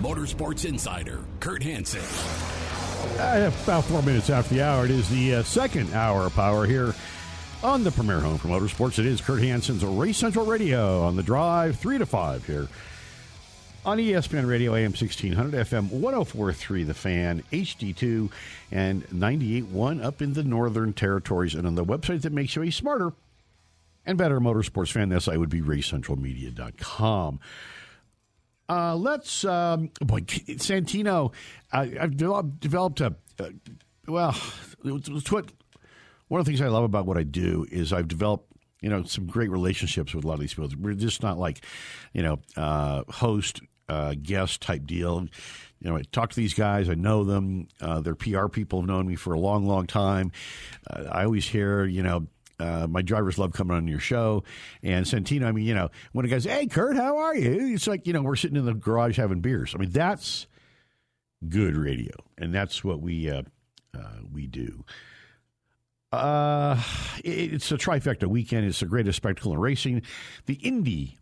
Motorsports Insider, Kurt Hansen. Uh, about four minutes after the hour, it is the uh, second hour of power here on the premier home for motorsports. It is Kurt Hansen's Race Central Radio on the drive, 3 to 5 here on ESPN Radio AM 1600, FM 1043, The Fan, HD2, and 98.1 up in the Northern Territories, and on the website that makes you a smarter and better motorsports fan. That site would be racecentralmedia.com. Uh, let's, um, boy, Santino, uh, I've developed, developed a, uh, well, it's what, one of the things I love about what I do is I've developed, you know, some great relationships with a lot of these people. We're just not like, you know, uh, host, uh, guest type deal. You know, I talk to these guys. I know them. Uh, their PR people have known me for a long, long time. I always hear, you know, uh, my drivers love coming on your show. And Santino, I mean, you know, when it goes, hey, Kurt, how are you? It's like, you know, we're sitting in the garage having beers. I mean, that's good radio. And that's what we, uh, uh, we do. Uh, it, it's a trifecta weekend. It's the greatest spectacle in racing. The Indy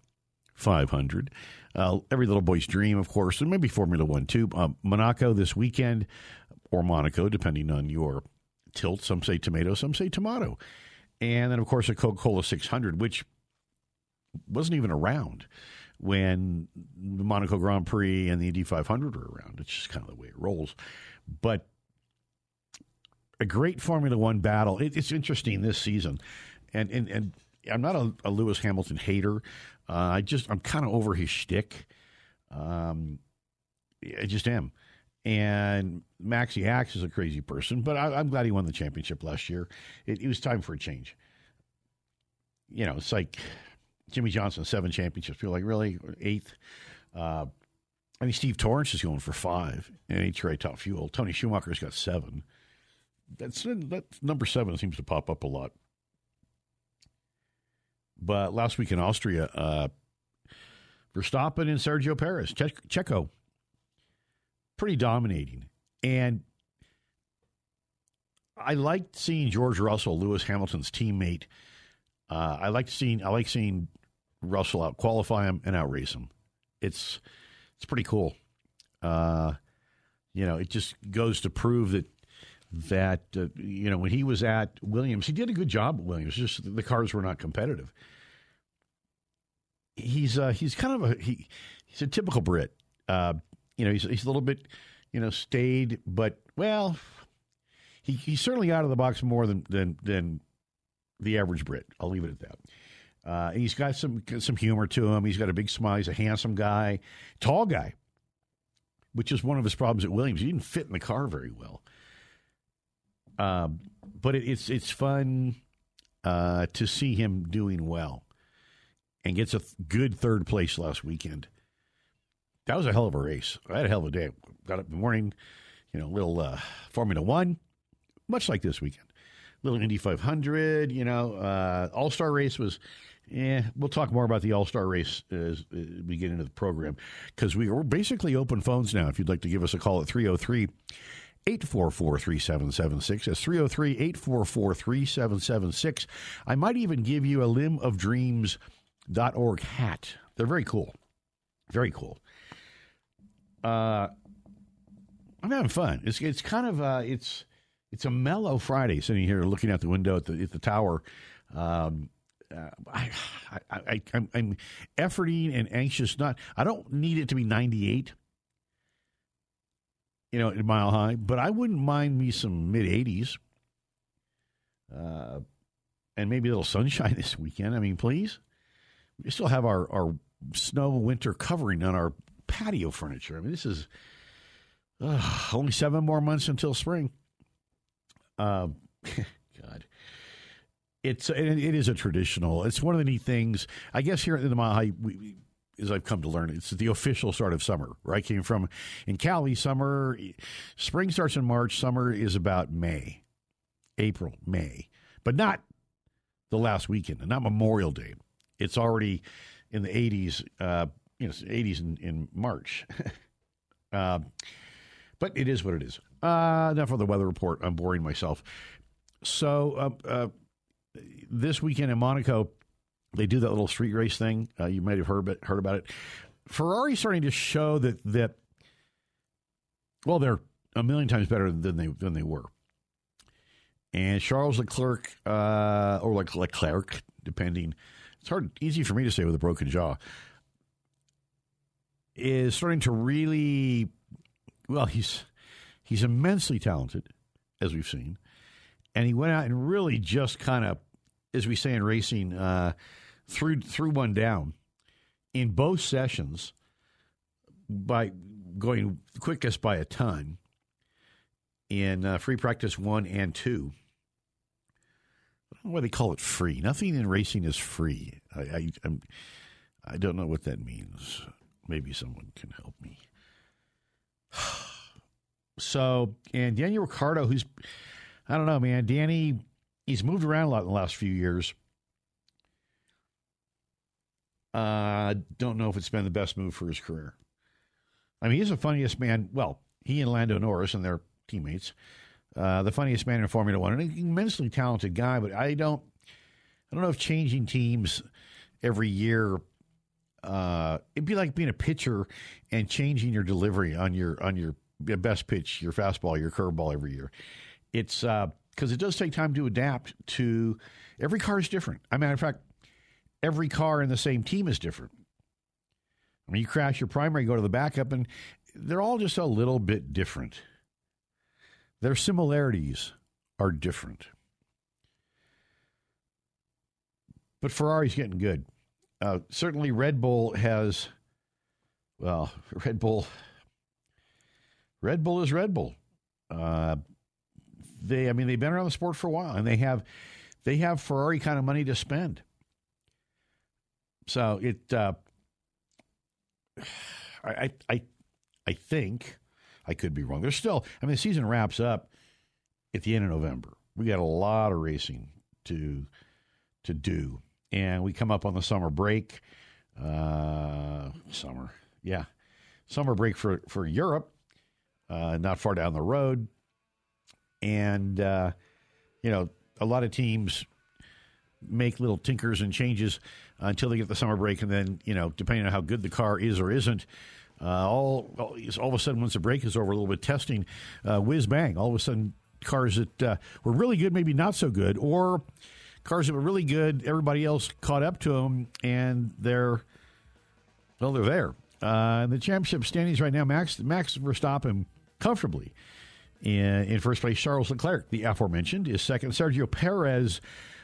500. Uh, every little boy's dream, of course, and maybe Formula One too. Uh, Monaco this weekend, or Monaco, depending on your tilt. Some say tomato, some say tomato. And then, of course, a Coca Cola 600, which wasn't even around when the Monaco Grand Prix and the Indy 500 were around. It's just kind of the way it rolls. But a great Formula One battle. It, it's interesting this season. And, and, and I'm not a, a Lewis Hamilton hater. Uh, I just, I'm kind of over his shtick. Um, I just am. And Maxie Axe is a crazy person, but I, I'm glad he won the championship last year. It, it was time for a change. You know, it's like Jimmie Johnson, seven championships. Feel like really eighth. Uh, I mean, Steve Torrence is going for five in HRA Top Fuel. Tony Schumacher's got seven. That's that number seven seems to pop up a lot. But last week in Austria, uh, Verstappen and Sergio Perez, che- Checo, pretty dominating. And I liked seeing George Russell, Lewis Hamilton's teammate. Uh, I liked seeing I like seeing Russell out qualify him and outrace him. It's it's pretty cool. Uh, you know, it just goes to prove that that uh, you know when he was at Williams, he did a good job at Williams. Just the cars were not competitive. He's uh, he's kind of a he, he's a typical Brit. Uh, you know, he's he's a little bit you know staid, but well, he he's certainly out of the box more than than than the average Brit. I'll leave it at that. Uh, he's got some some humor to him. He's got a big smile. He's a handsome guy, tall guy, which is one of his problems at Williams. He didn't fit in the car very well. Um, but it, it's it's fun uh, to see him doing well, and gets a th- good third place last weekend. That was a hell of a race. I had a hell of a day. Got up in the morning, you know, little uh, Formula One, much like this weekend. Little Indy 500, you know, uh, All Star race was. Yeah, we'll talk more about the All Star race as we get into the program because we are basically open phones now. If you'd like to give us a call at 303 844 3776. That's 303 844 3776. I might even give you a limb of dreams.org hat. They're very cool. Very cool. Uh, I'm having fun. It's it's kind of uh, it's it's a mellow Friday sitting here looking out the window at the at the tower. Um, uh, I, I, I, I'm, I'm efforting and anxious. Not, I don't need it to be 98 you know, mile high, but I wouldn't mind me some mid 80s. Uh, and maybe a little sunshine this weekend. I mean, please. We still have our, our snow winter covering on our patio furniture. I mean, this is uh, only seven more months until spring. Uh, God. It's it, it is a traditional. It's one of the neat things. I guess here in the High, we, as I've come to learn, it's the official start of summer. I came from in Cali, summer, spring starts in March. Summer is about May, April, May, but not the last weekend, and not Memorial Day. It's already in the 80s, uh, you know, 80s in, in March. uh, but it is what it is. Uh, enough of the weather report. I'm boring myself. So uh, uh, this weekend in Monaco, they do that little street race thing. Uh, you might have heard heard about it. Ferrari's starting to show that that well, they're a million times better than they than they were. And Charles Leclerc, uh, or like Leclerc, depending, it's hard, easy for me to say with a broken jaw, is starting to really, well, he's he's immensely talented, as we've seen, and he went out and really just kind of, as we say in racing, uh, threw threw one down in both sessions by going quickest by a ton in uh, free practice one and two why they call it free. Nothing in racing is free. I, I, I'm, I don't know what that means. Maybe someone can help me. So, and Daniel Ricciardo, who's, I don't know, man, Danny, he's moved around a lot in the last few years. I uh, don't know if it's been the best move for his career. I mean, he's the funniest man. Well, he and Lando Norris and their teammates uh, the funniest man in Formula One, an immensely talented guy. But I don't, I don't know if changing teams every year. Uh, it'd be like being a pitcher and changing your delivery on your on your best pitch, your fastball, your curveball every year. It's because uh, it does take time to adapt to. Every car is different. I mean, in fact, every car in the same team is different. I mean, you crash your primary, go to the backup, and they're all just a little bit different. Their similarities are different. But Ferrari's getting good. Uh, certainly, Red Bull has, well, Red Bull. Red Bull is Red Bull. Uh, they, I mean, they've been around the sport for a while, and they have, they have Ferrari kind of money to spend. So it, uh, I, I, I think I could be wrong. There's still, I mean, the season wraps up at the end of November. We got a lot of racing to to do, and we come up on the summer break. Uh, summer, yeah, summer break for for Europe, uh, not far down the road, and uh, you know, a lot of teams make little tinkers and changes until they get the summer break, and then you know, depending on how good the car is or isn't, uh, all, all, of a sudden, once the break is over, a little bit testing, uh, whiz bang. All of a sudden, cars that uh, were really good, maybe not so good, or cars that were really good, everybody else caught up to them, and they're well, they're there. Uh, the championship standings right now, Max Max Verstappen comfortably in, in first place. Charles Leclerc, the aforementioned, is second. Sergio Perez,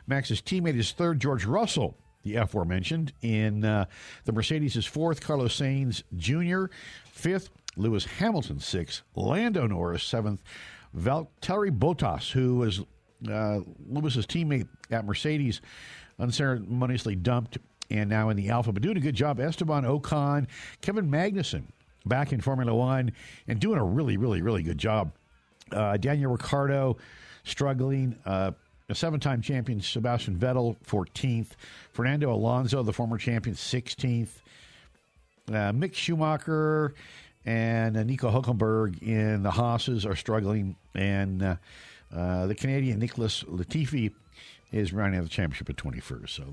Max's teammate, is third. George Russell the aforementioned. In uh, the Mercedes is fourth, Carlos Sainz Jr. Fifth, Lewis Hamilton sixth, Lando Norris seventh, Valtteri Bottas, who was uh, Lewis's teammate at Mercedes, unceremoniously dumped and now in the Alfa. but doing a good job. Esteban Ocon, Kevin Magnussen back in Formula One and doing a really, really, really good job. Uh, Daniel Ricciardo struggling. Uh, a seven time champion Sebastian Vettel, 14th. Fernando Alonso, the former champion, 16th. Uh, Mick Schumacher and uh, Nico Hulkenberg in the Haas's are struggling. And uh, uh, the Canadian Nicholas Latifi is running out the championship at 21st. So,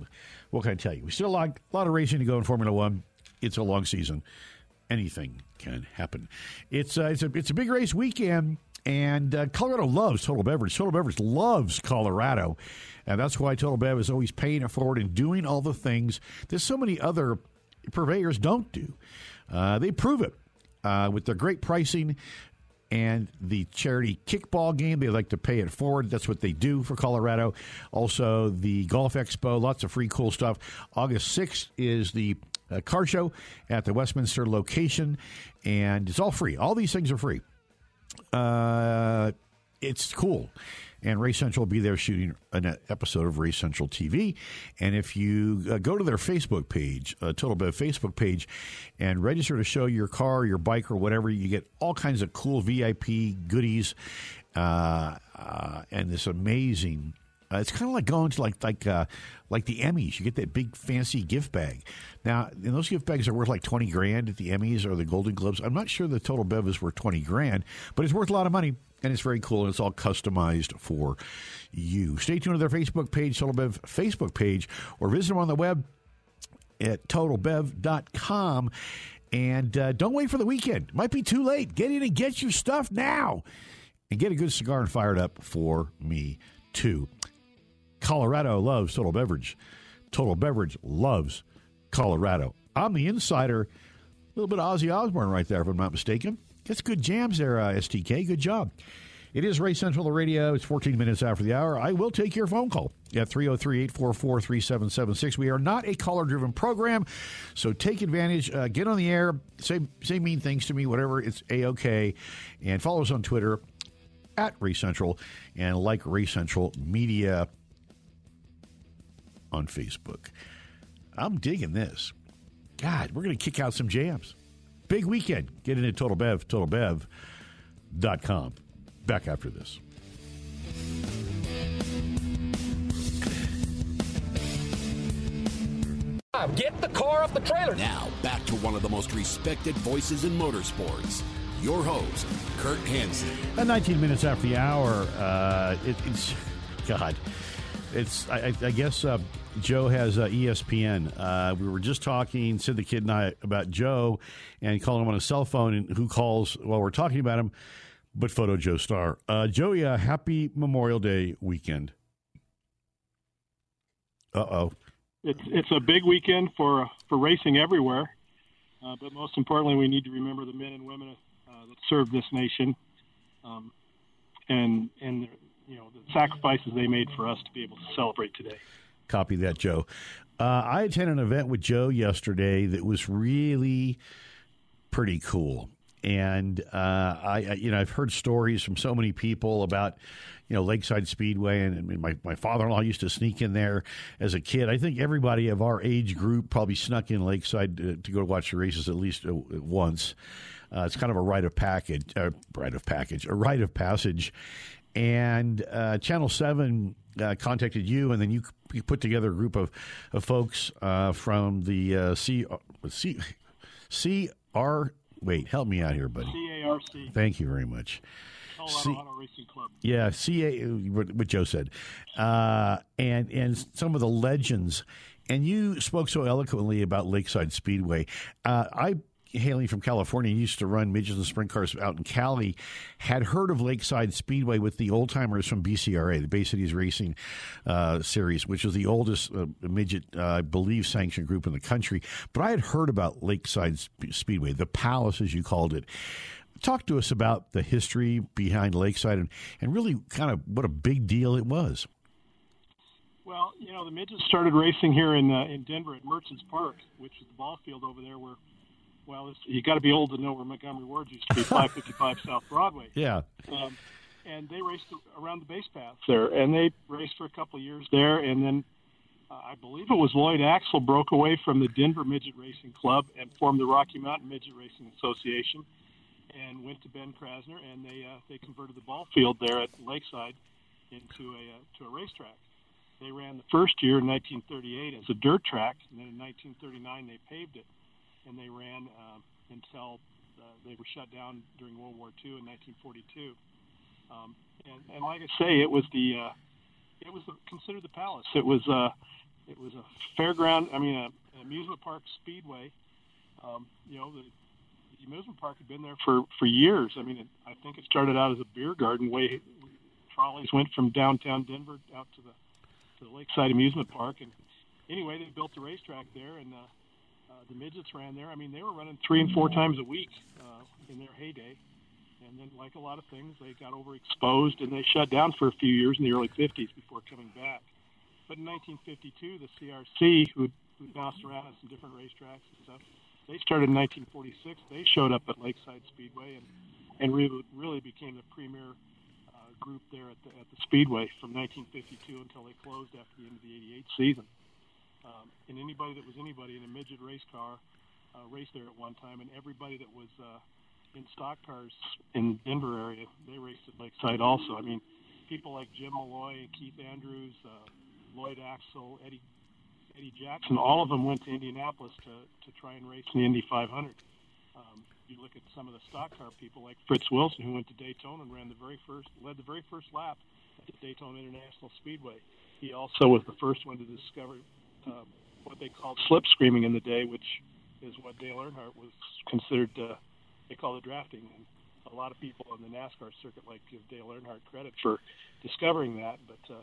what can I tell you? We still lot, a lot of racing to go in Formula One. It's a long season. Anything can happen. It's uh, it's a it's a big race weekend. And uh, Colorado loves Total Beverage. Total Beverage loves Colorado. And that's why Total Bev is always paying it forward and doing all the things that so many other purveyors don't do. Uh, they prove it uh, with their great pricing and the charity kickball game. They like to pay it forward. That's what they do for Colorado. Also, the Golf Expo, lots of free cool stuff. August 6th is the uh, car show at the Westminster location, and it's all free. All these things are free uh, it's cool. And Race Central will be there shooting an episode of Race Central TV. And if you uh, go to their Facebook page, uh, Total Bev Facebook page, and register to show your car, your bike, or whatever, you get all kinds of cool VIP goodies uh, uh, and this amazing. Uh, it's kind of like going to like like uh, like the Emmys. You get that big fancy gift bag. Now, and those gift bags are worth like twenty grand at the Emmys or the Golden Globes. I'm not sure the total bev is worth twenty grand, but it's worth a lot of money and it's very cool and it's all customized for you. Stay tuned to their Facebook page, Total Bev Facebook page, or visit them on the web at totalbev.com. And uh, don't wait for the weekend. Might be too late. Get in and get your stuff now. And get a good cigar and fired up for me, too. Colorado loves Total Beverage. Total Beverage loves Colorado. I'm the insider. A little bit of Ozzy Osbourne right there, if I'm not mistaken. That's good jams there, uh, STK. Good job. It is Race Central the radio. It's 14 minutes after the hour. I will take your phone call at 303 844 3776. We are not a caller driven program, so take advantage. Uh, get on the air, say, say mean things to me, whatever. It's A OK. And follow us on Twitter at Race Central and like Race Central Media on Facebook. I'm digging this. God, we're going to kick out some jams. Big weekend. Get into Total Bev, totalbev.com. Back after this. Get the car off the trailer. Now, back to one of the most respected voices in motorsports. Your host, Kurt Hansen. At 19 minutes after the hour, uh, it, it's, God, it's, I, I guess uh, Joe has uh, ESPN. Uh, we were just talking, Sid the Kid and I, about Joe and calling him on a cell phone and who calls while we're talking about him, but Photo Joe Star. Uh, Joey, uh, happy Memorial Day weekend. Uh oh. It's it's a big weekend for for racing everywhere, uh, but most importantly, we need to remember the men and women uh, that served this nation, um, and and you know the sacrifices they made for us to be able to celebrate today. Copy that, Joe. Uh, I attended an event with Joe yesterday that was really pretty cool. And uh, I, I, you know, I've heard stories from so many people about, you know, Lakeside Speedway, and, and my my father-in-law used to sneak in there as a kid. I think everybody of our age group probably snuck in Lakeside to, to go watch the races at least uh, once. Uh, it's kind of a rite of package, uh, rite of package, a rite of passage. And uh, Channel Seven uh, contacted you, and then you, you put together a group of, of folks uh, from the uh, C, C, CR. Wait, help me out here, buddy. CARC. Thank you very much. C- Auto Racing Club. Yeah, CA, what what Joe said, uh, and and some of the legends. And you spoke so eloquently about Lakeside Speedway. Uh, I hailing from California, used to run midgets and sprint cars out in Cali, had heard of Lakeside Speedway with the old timers from BCRA, the Bay Cities Racing uh, Series, which was the oldest uh, midget, uh, I believe, sanctioned group in the country. But I had heard about Lakeside Sp- Speedway, the Palace, as you called it. Talk to us about the history behind Lakeside and, and really kind of what a big deal it was. Well, you know, the midgets started racing here in uh, in Denver at Merchants Park, which is the ball field over there where well, it's, you got to be old to know where Montgomery Ward used to be, 555 South Broadway. Yeah. Um, and they raced around the base path there, and they raced for a couple of years there, and then uh, I believe it was Lloyd Axel broke away from the Denver Midget Racing Club and formed the Rocky Mountain Midget Racing Association, and went to Ben Krasner, and they uh, they converted the ball field there at Lakeside into a uh, to a racetrack. They ran the first year in 1938 as a dirt track, and then in 1939 they paved it and they ran uh, until uh, they were shut down during World War II in 1942. Um, and, and like I say, it was the uh, it was the, considered the palace. It was uh, it was a fairground. I mean, a, an amusement park speedway. Um, you know, the, the amusement park had been there for for years. I mean, it, I think it started out as a beer garden. Way trolleys went from downtown Denver out to the to the Lakeside Amusement Park, and anyway, they built the racetrack there, and uh, uh, the midgets ran there. I mean, they were running three and four times a week uh, in their heyday. And then, like a lot of things, they got overexposed and they shut down for a few years in the early 50s before coming back. But in 1952, the CRC, who bounced around at some different racetracks and stuff, they started in 1946. They showed up at Lakeside Speedway and and really, really became the premier uh, group there at the, at the Speedway from 1952 until they closed after the end of the '88 season. Um, and anybody that was anybody in a midget race car uh, raced there at one time, and everybody that was uh, in stock cars in Denver area, they raced at Lakeside also. I mean, people like Jim Malloy, Keith Andrews, uh, Lloyd Axel, Eddie Eddie Jackson, all of them went to Indianapolis to, to try and race in the Indy 500. Um, you look at some of the stock car people like Fritz Wilson, who went to Daytona and ran the very first, led the very first lap at the Daytona International Speedway. He also was the first one to discover uh, what they called slipstreaming in the day, which is what Dale Earnhardt was considered. Uh, they call it drafting, and a lot of people on the NASCAR circuit like give Dale Earnhardt credit for discovering that, but uh,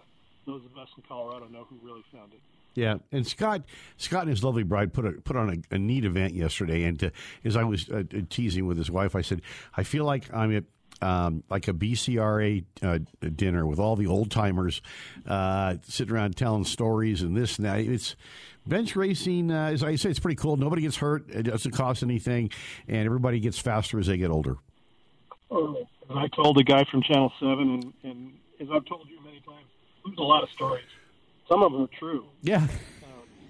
those of us in Colorado know who really found it. Yeah, and Scott, Scott and his lovely bride put a, put on a, a neat event yesterday. And to, as I was uh, teasing with his wife, I said, I feel like I'm at um, like a BCRA uh, dinner with all the old timers uh, sitting around telling stories and this and that. It's bench racing, uh, as I say, it's pretty cool. Nobody gets hurt. It doesn't cost anything, and everybody gets faster as they get older. Oh, I told a guy from Channel Seven, and, and as I've told you many times, there's a lot of stories. Some of them are true. Yeah. Um,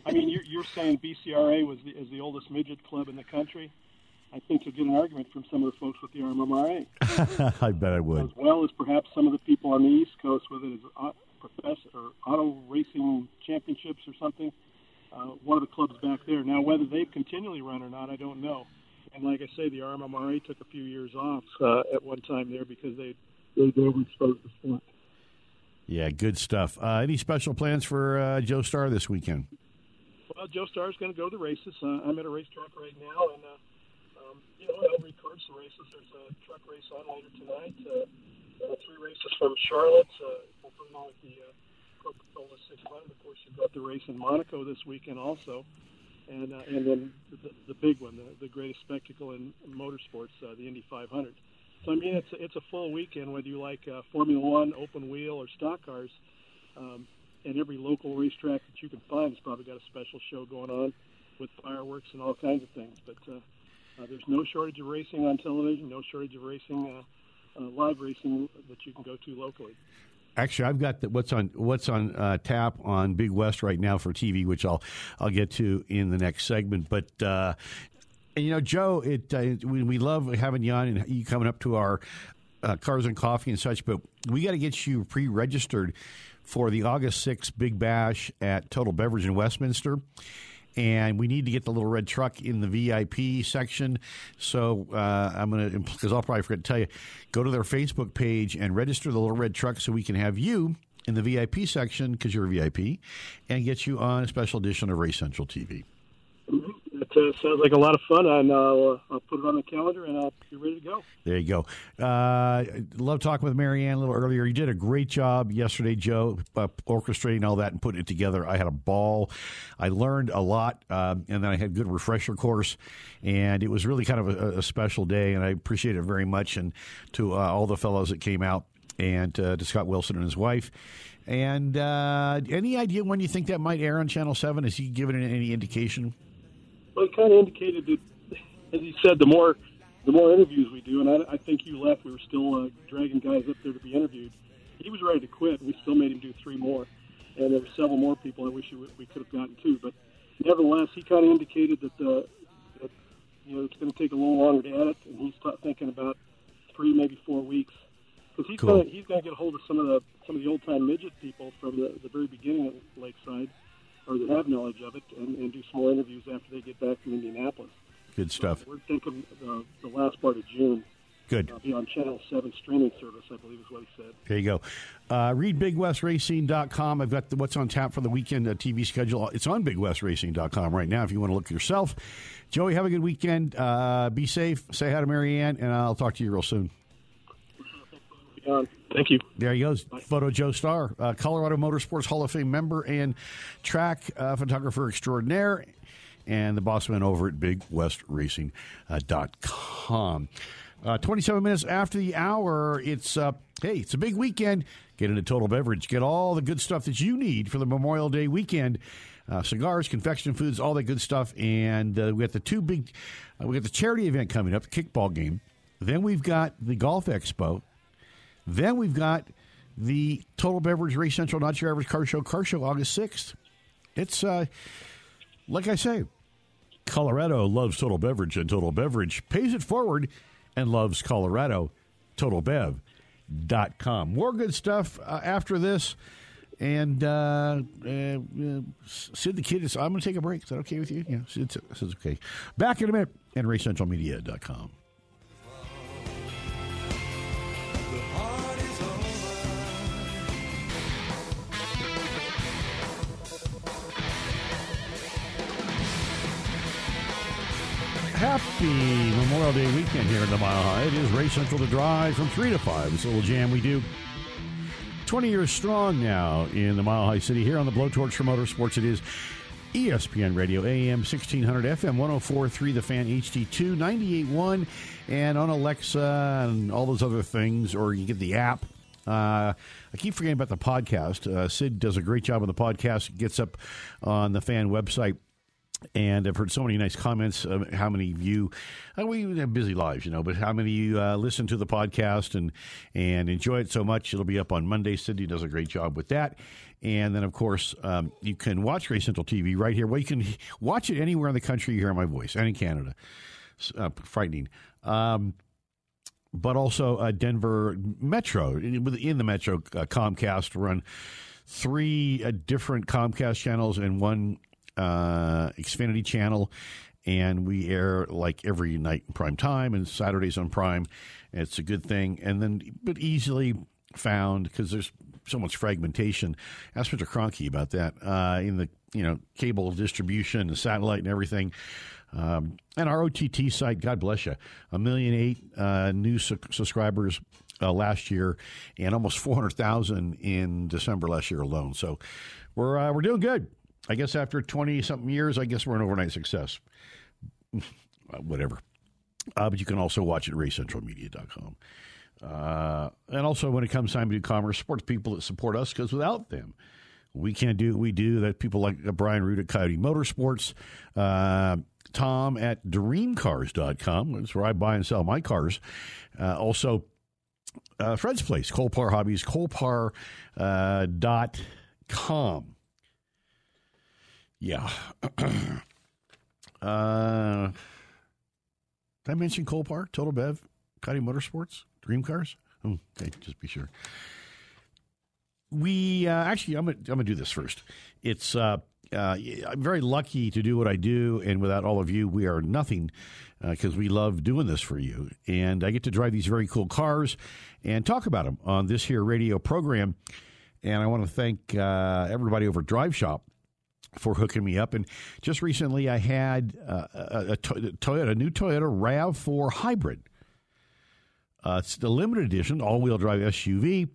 I mean, you're, you're saying BCRA was the, is the oldest midget club in the country. I think you'll get an argument from some of the folks with the RMMRA. I bet I would. As well as perhaps some of the people on the East Coast with it as uh, professor or auto racing championships or something. Uh, one of the clubs back there. Now, whether they've continually run or not, I don't know. And like I say, the RMMRA took a few years off uh, at one time there because they they overexposed the sport. Yeah, good stuff. Uh, any special plans for uh, Joe Star this weekend? Well, Joe Star is going to go to the races. Uh, I'm at a racetrack right now, and uh, um, you know I'll record races. There's a truck race on later tonight. Uh, uh, three races from Charlotte. Uh, we'll put on the uh, Coca-Cola 600. Of course, you've got the race in Monaco this weekend also, and uh, and then the, the big one, the, the greatest spectacle in motorsports, uh, the Indy 500. So I mean, it's a, it's a full weekend whether you like uh, Formula One, open wheel, or stock cars. Um, and every local racetrack that you can find has probably got a special show going on with fireworks and all kinds of things. But uh, uh, there's no shortage of racing on television, no shortage of racing, uh, uh, live racing that you can go to locally. Actually, I've got the, what's on what's on uh, tap on Big West right now for TV, which I'll I'll get to in the next segment. But uh, you know, Joe, it uh, we, we love having you on and you coming up to our cars and coffee and such, but we got to get you pre-registered for the August 6th Big Bash at Total Beverage in Westminster. And we need to get the little red truck in the VIP section. So uh, I'm going to, because I'll probably forget to tell you, go to their Facebook page and register the little red truck so we can have you in the VIP section because you're a VIP and get you on a special edition of Race Central TV. Uh, sounds like a lot of fun. And uh, I'll put it on the calendar and I'll be ready to go. There you go. Uh, love talking with Marianne a little earlier. You did a great job yesterday, Joe, uh, orchestrating all that and putting it together. I had a ball. I learned a lot, um, and then I had a good refresher course, and it was really kind of a, a special day, and I appreciate it very much. And to uh, all the fellows that came out, and to Scott Wilson and his wife. And uh, any idea when you think that might air on Channel 7? Has he given any indication? Well, he kind of indicated that, as he said, the more the more interviews we do, and I, I think you left, we were still uh, dragging guys up there to be interviewed. He was ready to quit. We still made him do three more, and there were several more people I wish we could have gotten to. But nevertheless, he kind of indicated that, the, that you know it's going to take a little longer to edit, and he's t- thinking about three, maybe four weeks, because he's cool. going he's going to get a hold of some of the some of the old time midget people from the, the very beginning of Lakeside or that have knowledge of it and, and do some more interviews after they get back from Indianapolis. Good stuff. So we're thinking uh, the last part of June. Good. I'll be on Channel 7 streaming service, I believe is what he said. There you go. Uh, read BigWestRacing.com. I've got the, what's on tap for the weekend uh, TV schedule. It's on BigWestRacing.com right now if you want to look yourself. Joey, have a good weekend. Uh, be safe. Say hi to Marianne, and I'll talk to you real soon. Thank you. There he goes. Photo Joe Star, uh, Colorado Motorsports Hall of Fame member and track uh, photographer extraordinaire, and the boss man over at BigWestRacing.com. Uh, 27 minutes after the hour, it's, uh, hey, it's a big weekend. Get into Total Beverage. Get all the good stuff that you need for the Memorial Day weekend. Uh, cigars, confection foods, all that good stuff. And uh, we got the two big, uh, we got the charity event coming up, the kickball game. Then we've got the golf expo Then we've got the Total Beverage Race Central Not Your Average Car Show Car Show August 6th. It's, uh, like I say, Colorado loves Total Beverage, and Total Beverage pays it forward and loves Colorado. TotalBev.com. More good stuff uh, after this. And uh, uh, Sid the Kid is, I'm going to take a break. Is that okay with you? Yeah, Sid says okay. Back in a minute. And RaceCentralMedia.com. Happy Memorial Day weekend here in the Mile High. It is Race Central to Drive from 3 to 5. It's a little jam we do. 20 years strong now in the Mile High City. Here on the Blowtorch for Motorsports, it is ESPN Radio, AM 1600, FM 1043, The Fan HD2, 98.1, and on Alexa and all those other things, or you get the app. Uh, I keep forgetting about the podcast. Uh, Sid does a great job on the podcast. Gets up on the fan website and I've heard so many nice comments. Of how many of you? Uh, we have busy lives, you know, but how many of you uh, listen to the podcast and and enjoy it so much? It'll be up on Monday. Cindy does a great job with that. And then, of course, um, you can watch Race Central TV right here. Well, you can watch it anywhere in the country you hear my voice, and in Canada. Uh, frightening. Um, but also uh, Denver Metro. In the Metro, uh, Comcast run three uh, different Comcast channels and one uh, Xfinity channel, and we air like every night in prime time and Saturdays on Prime. It's a good thing, and then but easily found because there's so much fragmentation. Ask Mr. Cronky about that uh, in the you know cable distribution, the satellite, and everything. Um, and our OTT site, God bless you, a million eight uh, new su- subscribers uh, last year, and almost four hundred thousand in December last year alone. So we're uh, we're doing good. I guess after 20 something years, I guess we're an overnight success. Whatever. Uh, but you can also watch it at racecentralmedia.com. Uh, and also, when it comes time to do commerce, support the people that support us because without them, we can't do what we do. That people like Brian Root at Coyote Motorsports, uh, Tom at dreamcars.com, that's where I buy and sell my cars. Uh, also, uh, Fred's Place, Colpar Hobbies, colpar.com. Yeah. uh, did I mention Colpar, Total Bev, Cuddy Motorsports, Dream Cars? Oh, okay, just be sure. We uh, actually, I'm gonna, I'm gonna do this first. It's uh, uh, I'm very lucky to do what I do, and without all of you, we are nothing because uh, we love doing this for you. And I get to drive these very cool cars and talk about them on this here radio program. And I want to thank uh, everybody over Drive Shop for hooking me up. And just recently, I had uh, a, a, Toyota, a new Toyota Rav4 Hybrid. Uh, it's the limited edition, all-wheel drive SUV,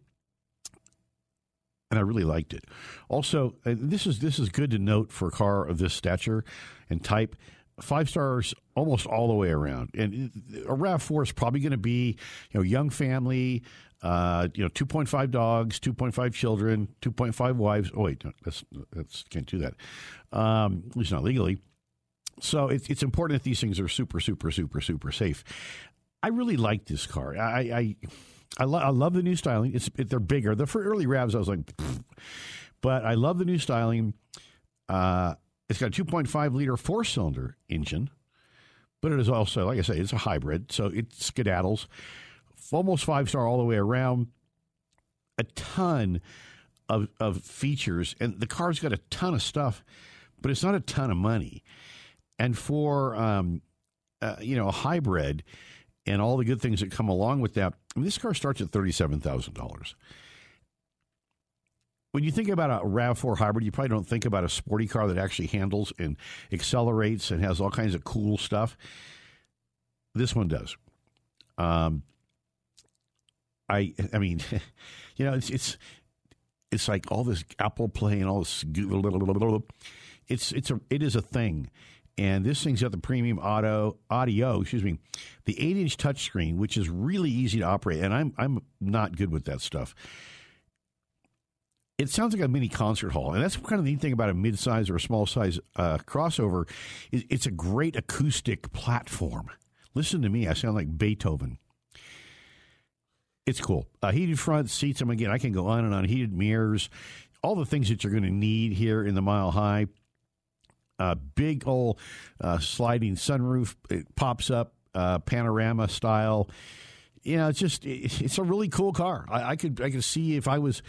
and I really liked it. Also, this is this is good to note for a car of this stature and type. Five stars almost all the way around, and a Rav Four is probably going to be, you know, young family, uh, you know, 2.5 dogs, 2.5 children, 2.5 wives. Oh, wait, that's, that's can't do that. Um, at least not legally. So it's, it's important that these things are super, super, super, super safe. I really like this car. I, I, I, lo- I love the new styling. It's it, they're bigger. The for early Ravs, I was like, Pfft. but I love the new styling. Uh, it's got a 2.5 liter four cylinder engine, but it is also, like I say, it's a hybrid, so it skedaddles almost five star all the way around. A ton of, of features, and the car's got a ton of stuff, but it's not a ton of money. And for um, uh, you know a hybrid and all the good things that come along with that, I mean, this car starts at thirty seven thousand dollars. When you think about a RAV4 hybrid, you probably don't think about a sporty car that actually handles and accelerates and has all kinds of cool stuff. This one does. Um, I I mean, you know, it's it's it's like all this Apple Play and all this. It's it's a it is a thing, and this thing's got the premium auto audio. Excuse me, the eight inch touchscreen, which is really easy to operate, and I'm I'm not good with that stuff. It sounds like a mini concert hall, and that's kind of the neat thing about a mid-size or a small size uh, crossover. It's a great acoustic platform. Listen to me; I sound like Beethoven it's cool. Uh, heated front seats. I mean, again, I can go on and on. Heated mirrors, all the things that you're going to need here in the Mile High. Uh, big old uh, sliding sunroof. It pops up, uh, panorama style. You know, it's just it's a really cool car. I, I, could I could see if I was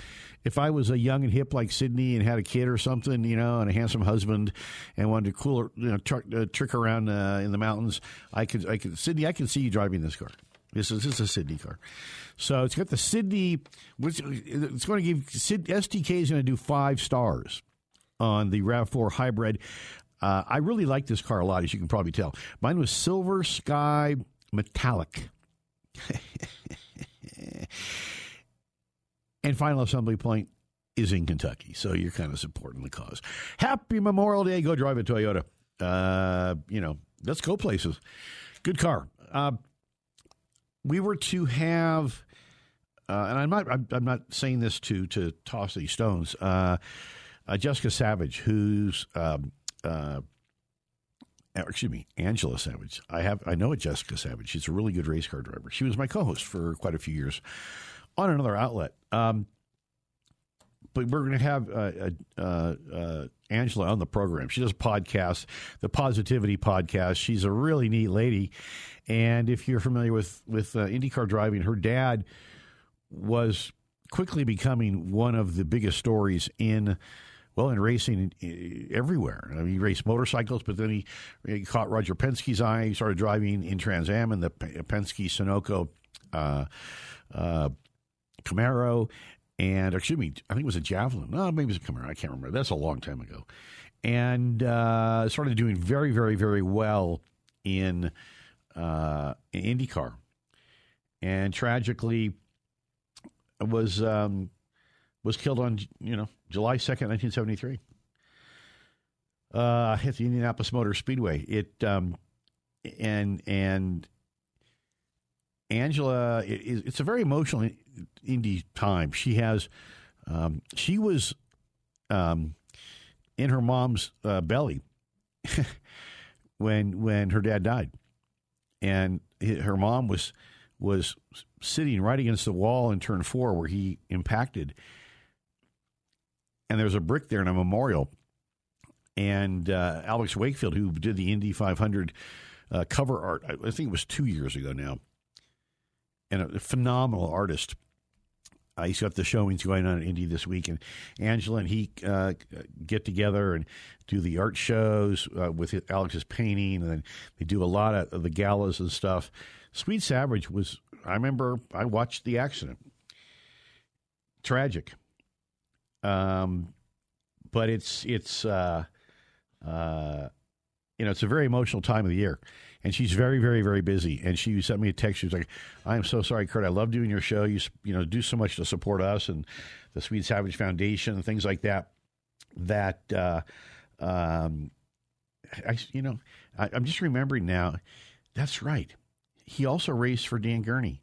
if I was a young and hip like Sydney and had a kid or something, you know, and a handsome husband and wanted to cool you know tr- uh, trick around in the mountains. I could I could Sydney. I can see you driving this car. This is, this is a Sydney car. So it's got the Sydney, it's going to give, STK is going to do five stars on the RAV4 hybrid. Uh, I really like this car a lot, as you can probably tell. Mine was Silver Sky Metallic. and final assembly point is in Kentucky, so you're kind of supporting the cause. Happy Memorial Day. Go drive a Toyota. Uh, you know, let's go places. Good car. Uh, we were to have, uh, and I'm not, I'm, not saying this to to toss these stones. Uh, uh, Jessica Savage, who's um, uh, excuse me, Angela Savage. I have I know a Jessica Savage. She's a really good race car driver. She was my co-host for quite a few years on another outlet. Um, but we're going to have uh, uh, uh, Angela on the program. She does a podcast, the Positivity Podcast. She's a really neat lady, and if you're familiar with with uh, IndyCar driving, her dad was quickly becoming one of the biggest stories in well in racing everywhere. I mean, he raced motorcycles, but then he, he, caught Roger Penske's eye. He started driving in Trans Am and the Penske Sunoco uh, uh, Camaro, and excuse me, I think it was a Javelin. No, maybe it was a Camaro. I can't remember. That's a long time ago. And uh, started doing very, very, very well in, uh, in IndyCar. And tragically, was um, was killed on you know July second, nineteen seventy three. Uh, at the Indianapolis Motor Speedway. It um, and and Angela, it, it's a very emotional Indy time. She has, um, she was um, in her mom's uh, belly when when her dad died, and her mom was was sitting right against the wall in turn four where he impacted, and there's a brick there and a memorial. And uh, Alex Wakefield, who did the Indy 500 uh, cover art, I think it was two years ago now, and a phenomenal artist uh, he's got the showings going on in Indy this week, and Angela and he uh, get together and do the art shows uh, with Alex's painting, and then they do a lot of the galas and stuff. Swede Savage was, I remember, I watched the accident. Tragic, um, but it's it's uh, uh, you know it's a very emotional time of the year and she's very, very, very busy. And she sent me a text. She was like, "I am so sorry, Kurt. I love doing your show. You you know do so much to support us and the Swede Savage Foundation and things like that. That uh, um, I you know I, I'm just remembering now. That's right. He also raced for Dan Gurney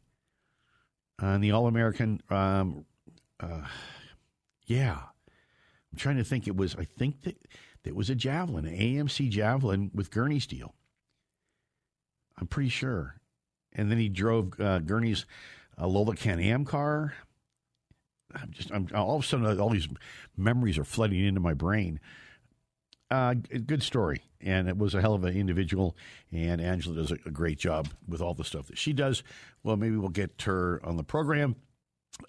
on the All American. Um, uh, yeah, I'm trying to think. It was I think that it was a javelin, an AMC javelin with Gurney steel. I'm pretty sure. And then he drove uh, Gurney's uh, Lola Can Am car. I'm just, I'm all of a sudden, all these memories are flooding into my brain. Uh, good story, and it was a hell of an individual. And Angela does a, a, great job with all the stuff that she does. Well, maybe we'll get her on the program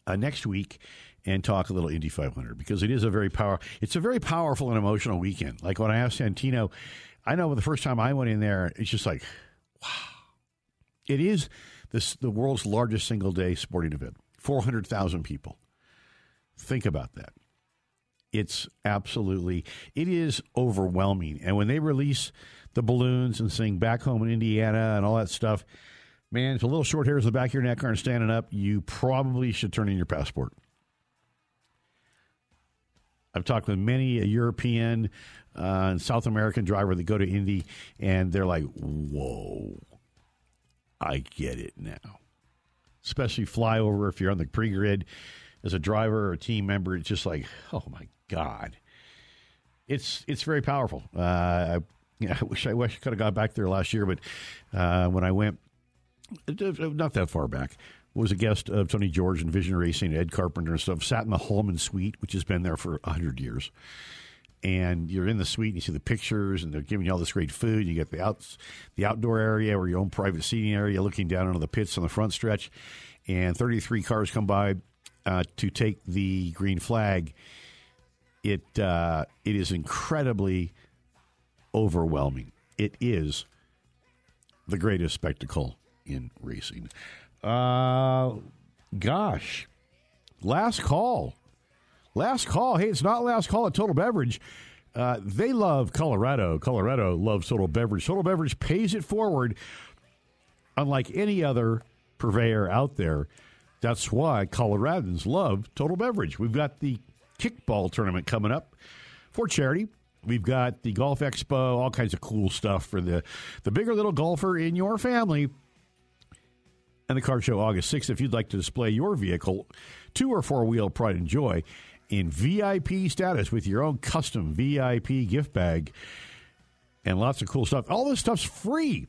uh, next week and talk a little Indy 500 because it is a very power. It's a very powerful and emotional weekend. Like when I asked Santino, I know the first time I went in there, it's just like Wow. It is the world's largest single day sporting event 400,000 people. Think about that. It's absolutely, it is overwhelming. And when they release the balloons and sing Back Home in Indiana and all that stuff, man, if a little short hairs in the back of your neck aren't standing up, you probably should turn in your passport. I've talked with many a European uh, and South American driver that go to Indy, and they're like, "Whoa, I get it now." Especially flyover if you're on the pre-grid as a driver or a team member, it's just like, oh my god, it's it's very powerful. Uh, I, know, I wish I wish I could have got back there last year, but uh, when I went, not that far back, was a guest of Tony George and Vision Racing, Ed Carpenter and stuff. Sat in the Hulman Suite, which has been there for hundred years. And you're in the suite, and you see the pictures, and they're giving you all this great food. You get the outs, the outdoor area, or your own private seating area, looking down into the pits on the front stretch. And 33 cars come by uh, to take the green flag. It uh, it is incredibly overwhelming. It is the greatest spectacle in racing. Uh, gosh, last call. Last call. Hey, it's not last call at Total Beverage. Uh, they love Colorado. Colorado loves Total Beverage. Total Beverage pays it forward, unlike any other purveyor out there. That's why Coloradans love Total Beverage. We've got the kickball tournament coming up for charity. We've got the Golf Expo, all kinds of cool stuff for the, the big or little golfer in your family. And the car show August 6th. If you'd like to display your vehicle, two or four wheel pride and joy in VIP status with your own custom VIP gift bag and lots of cool stuff. All this stuff's free.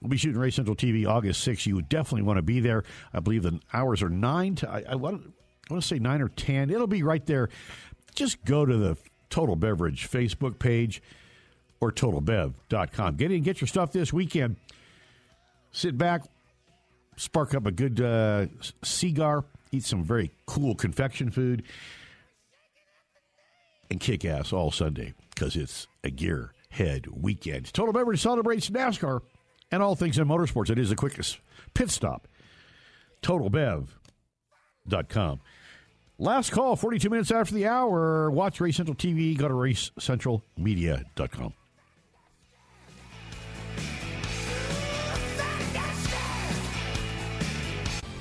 We'll be shooting Race Central TV August 6th. You would definitely want to be there. I believe the hours are 9 to, I, I, want, I want to say 9 or 10. It'll be right there. Just go to the Total Beverage Facebook page or totalbev.com. Get in get your stuff this weekend. Sit back, spark up a good uh, cigar, eat some very cool confection food, and kick ass all Sunday because it's a gearhead weekend. Total Beverage celebrates NASCAR and all things in motorsports. It is the quickest pit stop. TotalBev.com. Last call, 42 minutes after the hour. Watch Race Central TV. Go to racecentralmedia.com.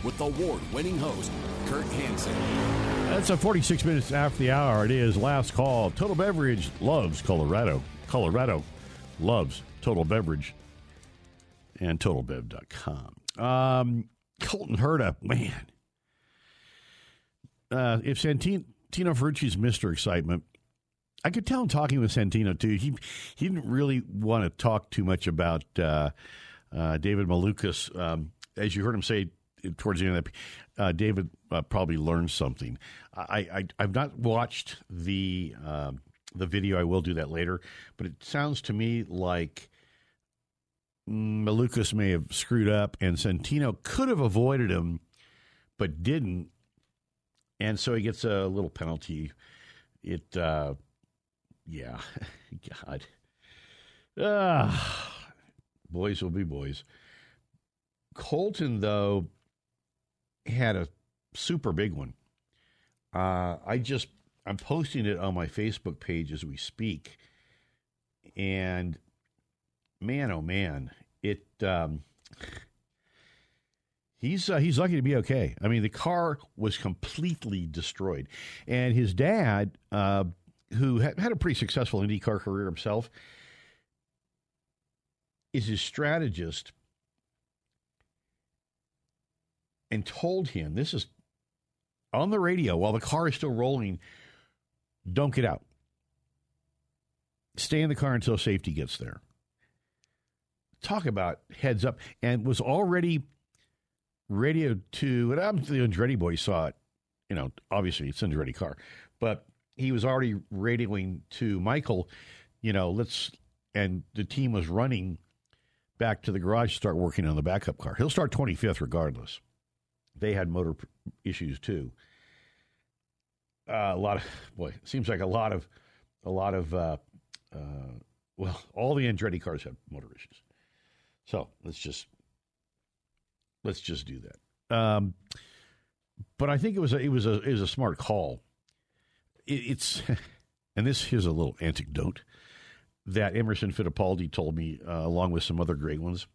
With award winning host, Kurt Hansen. That's a 46 minutes after the hour. It is last call. Total Beverage loves Colorado. Colorado loves Total Beverage and TotalBev.com. Um, Colton Herta, man. Uh, if Santino Ferrucci's Mr. Excitement, I could tell him talking with Santino too. He he didn't really want to talk too much about uh, uh, David Malukas. Um, as you heard him say towards the end of that, uh, David uh, probably learned something. I, I have not watched the um, the video. I will do that later. But it sounds to me like Malukas may have screwed up, and Santino could have avoided him, but didn't, and so he gets a little penalty. It, uh, yeah, God, ah, boys will be boys. Colton though had a super big one. Uh, I just I'm posting it on my Facebook page as we speak, and man, oh man, it. Um, he's uh, he's lucky to be okay. I mean, the car was completely destroyed, and his dad, uh, who had, had a pretty successful IndyCar career himself, is his strategist, and told him this is on the radio while the car is still rolling. Don't get out. Stay in the car until safety gets there talk about heads up and was already radioed to, and I'm the Andretti boy saw it. You know, obviously it's an Andretti car, but he was already radioing to Michael. You know, let's and the team was running back to the garage to start working on the backup car. He'll start 25th regardless. They had motor issues too. Uh, a lot of boy, it seems like a lot of a lot of uh, uh, well, all the Andretti cars have motor issues. So let's just let's just do that. Um, but I think it was a, it was a it was a smart call. It, it's and this here's a little anecdote that Emerson Fittipaldi told me uh, along with some other great ones.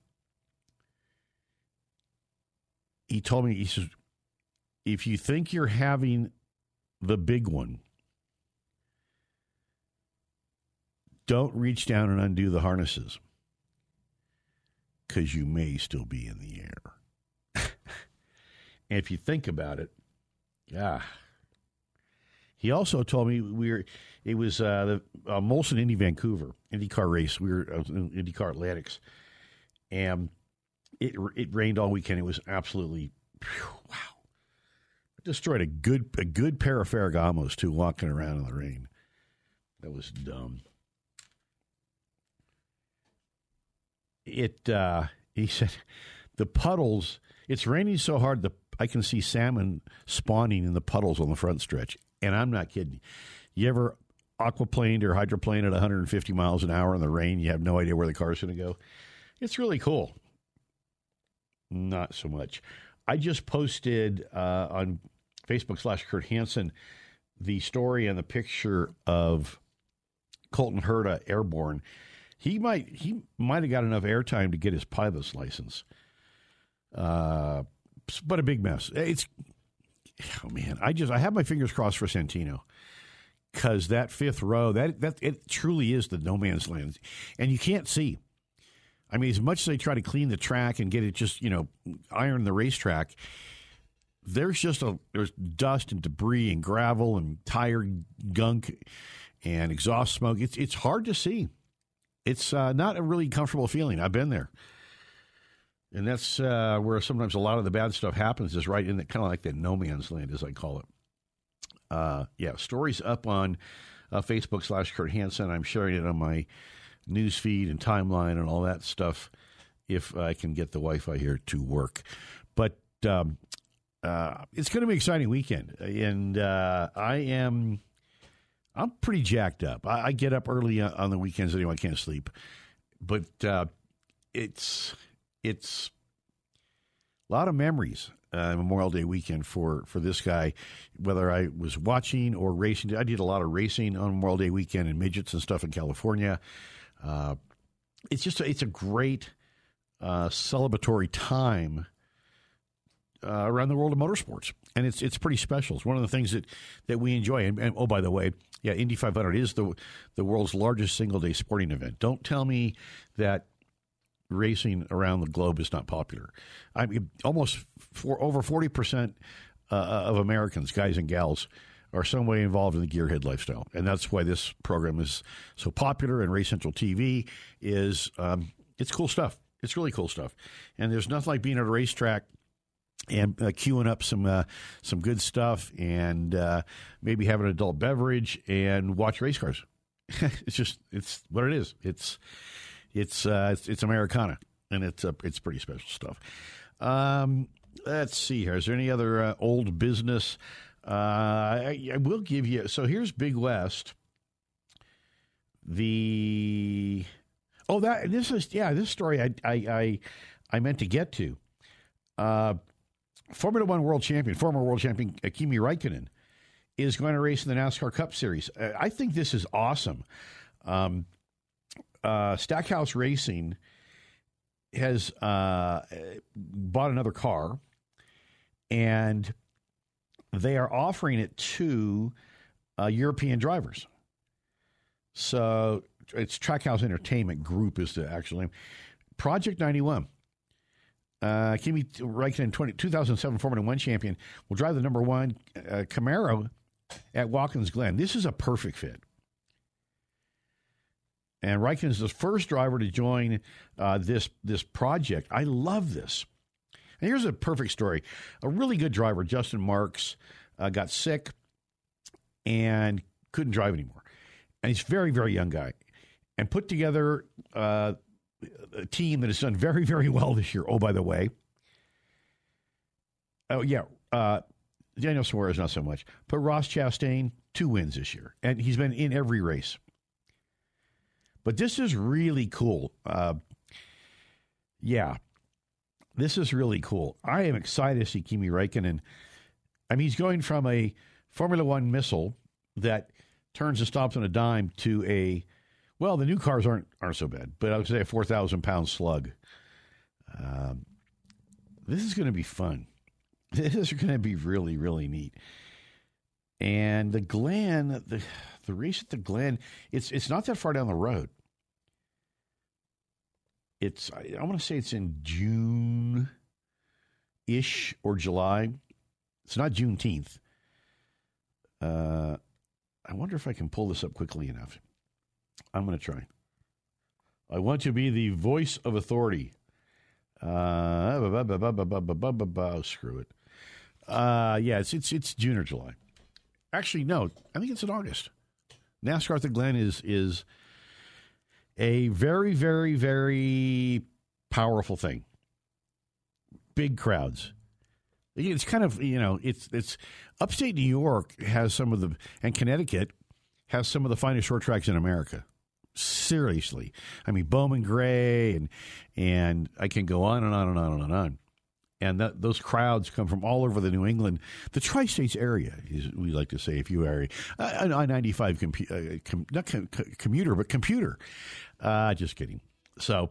He told me he says if you think you're having the big one, don't reach down and undo the harnesses because you may still be in the air. and if you think about it, yeah. He also told me we were. It was uh, the uh, Molson Indy Vancouver IndyCar race. We were uh, IndyCar Atlantics, and it it rained all weekend. It was absolutely wow. Destroyed a good a good pair of Ferragamos too, walking around in the rain. That was dumb. It uh, he said the puddles. It's raining so hard the I can see salmon spawning in the puddles on the front stretch, and I'm not kidding. You ever aquaplaned or hydroplaned at 150 miles an hour in the rain? You have no idea where the car's going to go. It's really cool. Not so much. I just posted uh, on Facebook slash Kurt Hansen the story and the picture of Colton Herta airborne. He might he might have got enough airtime to get his pilot's license. Uh, but a big mess. It's oh man, I just I have my fingers crossed for Santino because that fifth row that that it truly is the no man's land, and you can't see. I mean, as much as they try to clean the track and get it just you know iron the racetrack, there's just a there's dust and debris and gravel and tire gunk and exhaust smoke. It's it's hard to see. It's uh, not a really comfortable feeling. I've been there. And that's uh, where sometimes a lot of the bad stuff happens, is right in the kind of like that no man's land, as I call it. Uh, yeah, stories up on uh, Facebook slash Kurt Hansen. I'm sharing it on my news feed and timeline and all that stuff if I can get the Wi Fi here to work. But um, uh, it's going to be an exciting weekend. And uh, I am. I'm pretty jacked up. I, I, get up early on the weekends anyway. I can't sleep, but uh, it's it's a lot of memories uh, Memorial Day weekend for for this guy. Whether I was watching or racing, I did a lot of racing on Memorial Day weekend and midgets and stuff in California. Uh, it's just a, it's a great uh, celebratory time uh, around the world of motorsports, and it's it's pretty special. It's one of the things that, that we enjoy. And, and oh, by the way, yeah, Indy 500 is the the world's largest single day sporting event. Don't tell me that racing around the globe is not popular. I mean, almost for over forty percent uh, of Americans, guys and gals, are some way involved in the gearhead lifestyle, and that's why this program is so popular. And Race Central TV is um, it's cool stuff. It's really cool stuff, and there's nothing like being at a racetrack and uh, queuing up some uh, some good stuff, and uh, maybe have an adult beverage and watch race cars. it's just it's what it is. It's it's uh, it's, it's Americana, and it's uh, it's pretty special stuff. Um, let's see here. Is there any other uh, old business? Uh, I, I, will give you. So here's Big West. The oh that this is yeah this story I I I, I meant to get to. Uh, Formula One world champion, former world champion Kimi Raikkonen, is going to race in the NASCAR Cup Series. Uh, I think this is awesome. Um, uh, Trackhouse Racing has uh, bought another car, and they are offering it to uh, European drivers. So it's Trackhouse Entertainment Group is the actual name. Project 91. Uh, Kimi Räikkönen, 20, 2007 Formula One champion, will drive the number one uh, Camaro at Watkins Glen. This is a perfect fit. And Raikkonen is the first driver to join uh, this this project. I love this. And here's a perfect story. A really good driver, Justin Marks, uh, got sick and couldn't drive anymore. And he's a very, very young guy. And put together uh, a team that has done very, very well this year. Oh, by the way. Oh, yeah. Uh, Daniel Suarez, not so much. But Ross Chastain, two wins this year. And he's been in every race. But this is really cool. Uh, yeah, this is really cool. I am excited to see Kimi Räikkönen. I mean, he's going from a Formula One missile that turns and stops on a dime to a well, the new cars aren't aren't so bad, but I would say a four thousand pound slug. Um, this is going to be fun. This is going to be really really neat. And the Glen, the the race at the Glen, it's it's not that far down the road it's I, want to say it's in June ish or July. It's not Juneteenth. Uh, I wonder if I can pull this up quickly enough. I'm going to try. I want to be the voice of authority. Uh, oh, screw it. Uh, yeah, it's it's it's June or July. Actually, no, I think it's in August. NASCAR at the Glen is is a very, very, very powerful thing. Big crowds. It's kind of you know it's it's upstate New York has some of the and Connecticut has some of the finest short tracks in America. Seriously, I mean Bowman Gray and and I can go on and on and on and on. And that, those crowds come from all over the New England, the tri-states area, we like to say, if you are a I ninety five compu- uh, com, not com, commuter, but computer. Uh, just kidding. So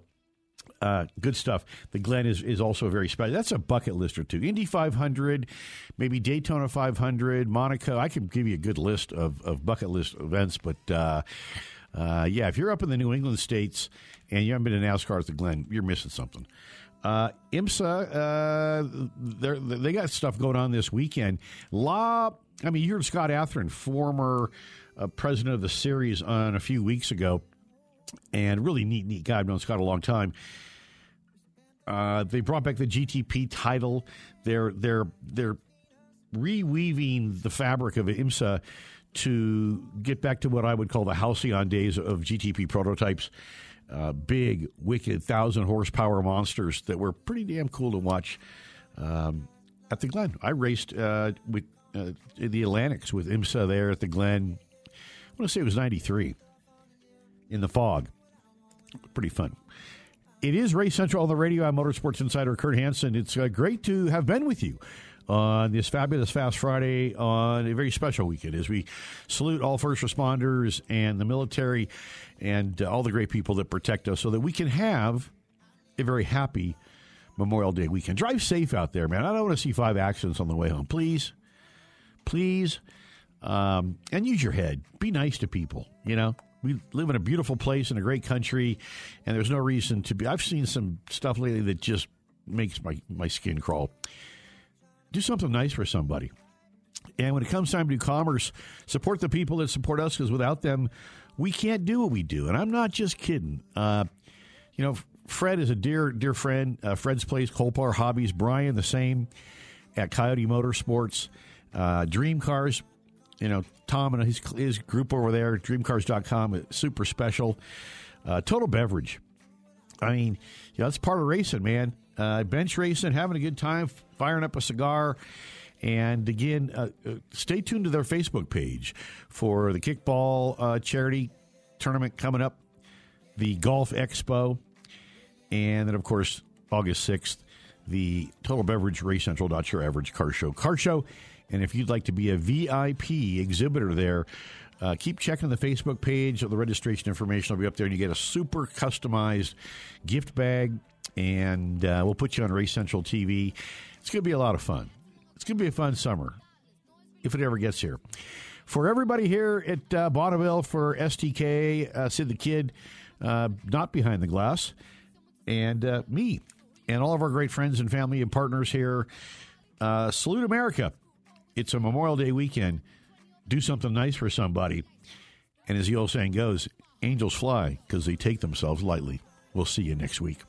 uh, good stuff. The Glen is, is also very special. That's a bucket list or two. Indy 500, maybe Daytona 500, Monaco. I can give you a good list of, of bucket list events, but uh, uh, yeah, if you're up in the New England states and you haven't been to NASCAR at the Glen, you're missing something. Uh, IMSA, uh, they got stuff going on this weekend. La, I mean, you heard Scott Atherton, former uh, president of the series, on a few weeks ago and really neat, neat guy. I've known Scott a long time. Uh, they brought back the GTP title. They're they're they're reweaving the fabric of IMSA to get back to what I would call the halcyon days of GTP prototypes. Uh, big, wicked, thousand horsepower monsters that were pretty damn cool to watch um, at the Glen. I raced uh, with uh, the Atlantics with IMSA there at the Glen. I want to say it was '93 in the fog. Pretty fun. It is Race Central on the radio. I'm Motorsports Insider Kurt Hansen. It's uh, great to have been with you on this fabulous Fast Friday on a very special weekend as we salute all first responders and the military and uh, all the great people that protect us so that we can have a very happy Memorial Day weekend. Drive safe out there, man. I don't want to see five accidents on the way home. Please, please, um, and use your head. Be nice to people, you know? we live in a beautiful place in a great country, and there's no reason to be. I've seen some stuff lately that just makes my, my skin crawl. Do something nice for somebody. And when it comes time to do commerce, support the people that support us because without them, we can't do what we do. And I'm not just kidding. Uh, you know, Fred is a dear, dear friend. Uh, Fred's Place, Colpar Hobbies. Brian, the same at Coyote Motorsports. Uh, Dream Cars, you know, Tom and his, his group over there, dreamcars.com, super special. Uh, total beverage. I mean, you know, that's part of racing, man. Uh, bench racing, having a good time, firing up a cigar. And again, uh, uh stay tuned to their Facebook page for the kickball uh, charity tournament coming up, the golf expo, and then, of course, August 6th, the Total Beverage Race Central, not your average car show. Car show and if you'd like to be a VIP exhibitor there, uh, keep checking the Facebook page. The registration information will be up there, and you get a super customized gift bag, and uh, we'll put you on Race Central TV. It's going to be a lot of fun. It's going to be a fun summer if it ever gets here. For everybody here at uh, Bonneville, for STK, uh, Sid the Kid, uh, not behind the glass, and uh, me, and all of our great friends and family and partners here, uh, salute America. It's a Memorial Day weekend. Do something nice for somebody. And as the old saying goes, angels fly because they take themselves lightly. We'll see you next week.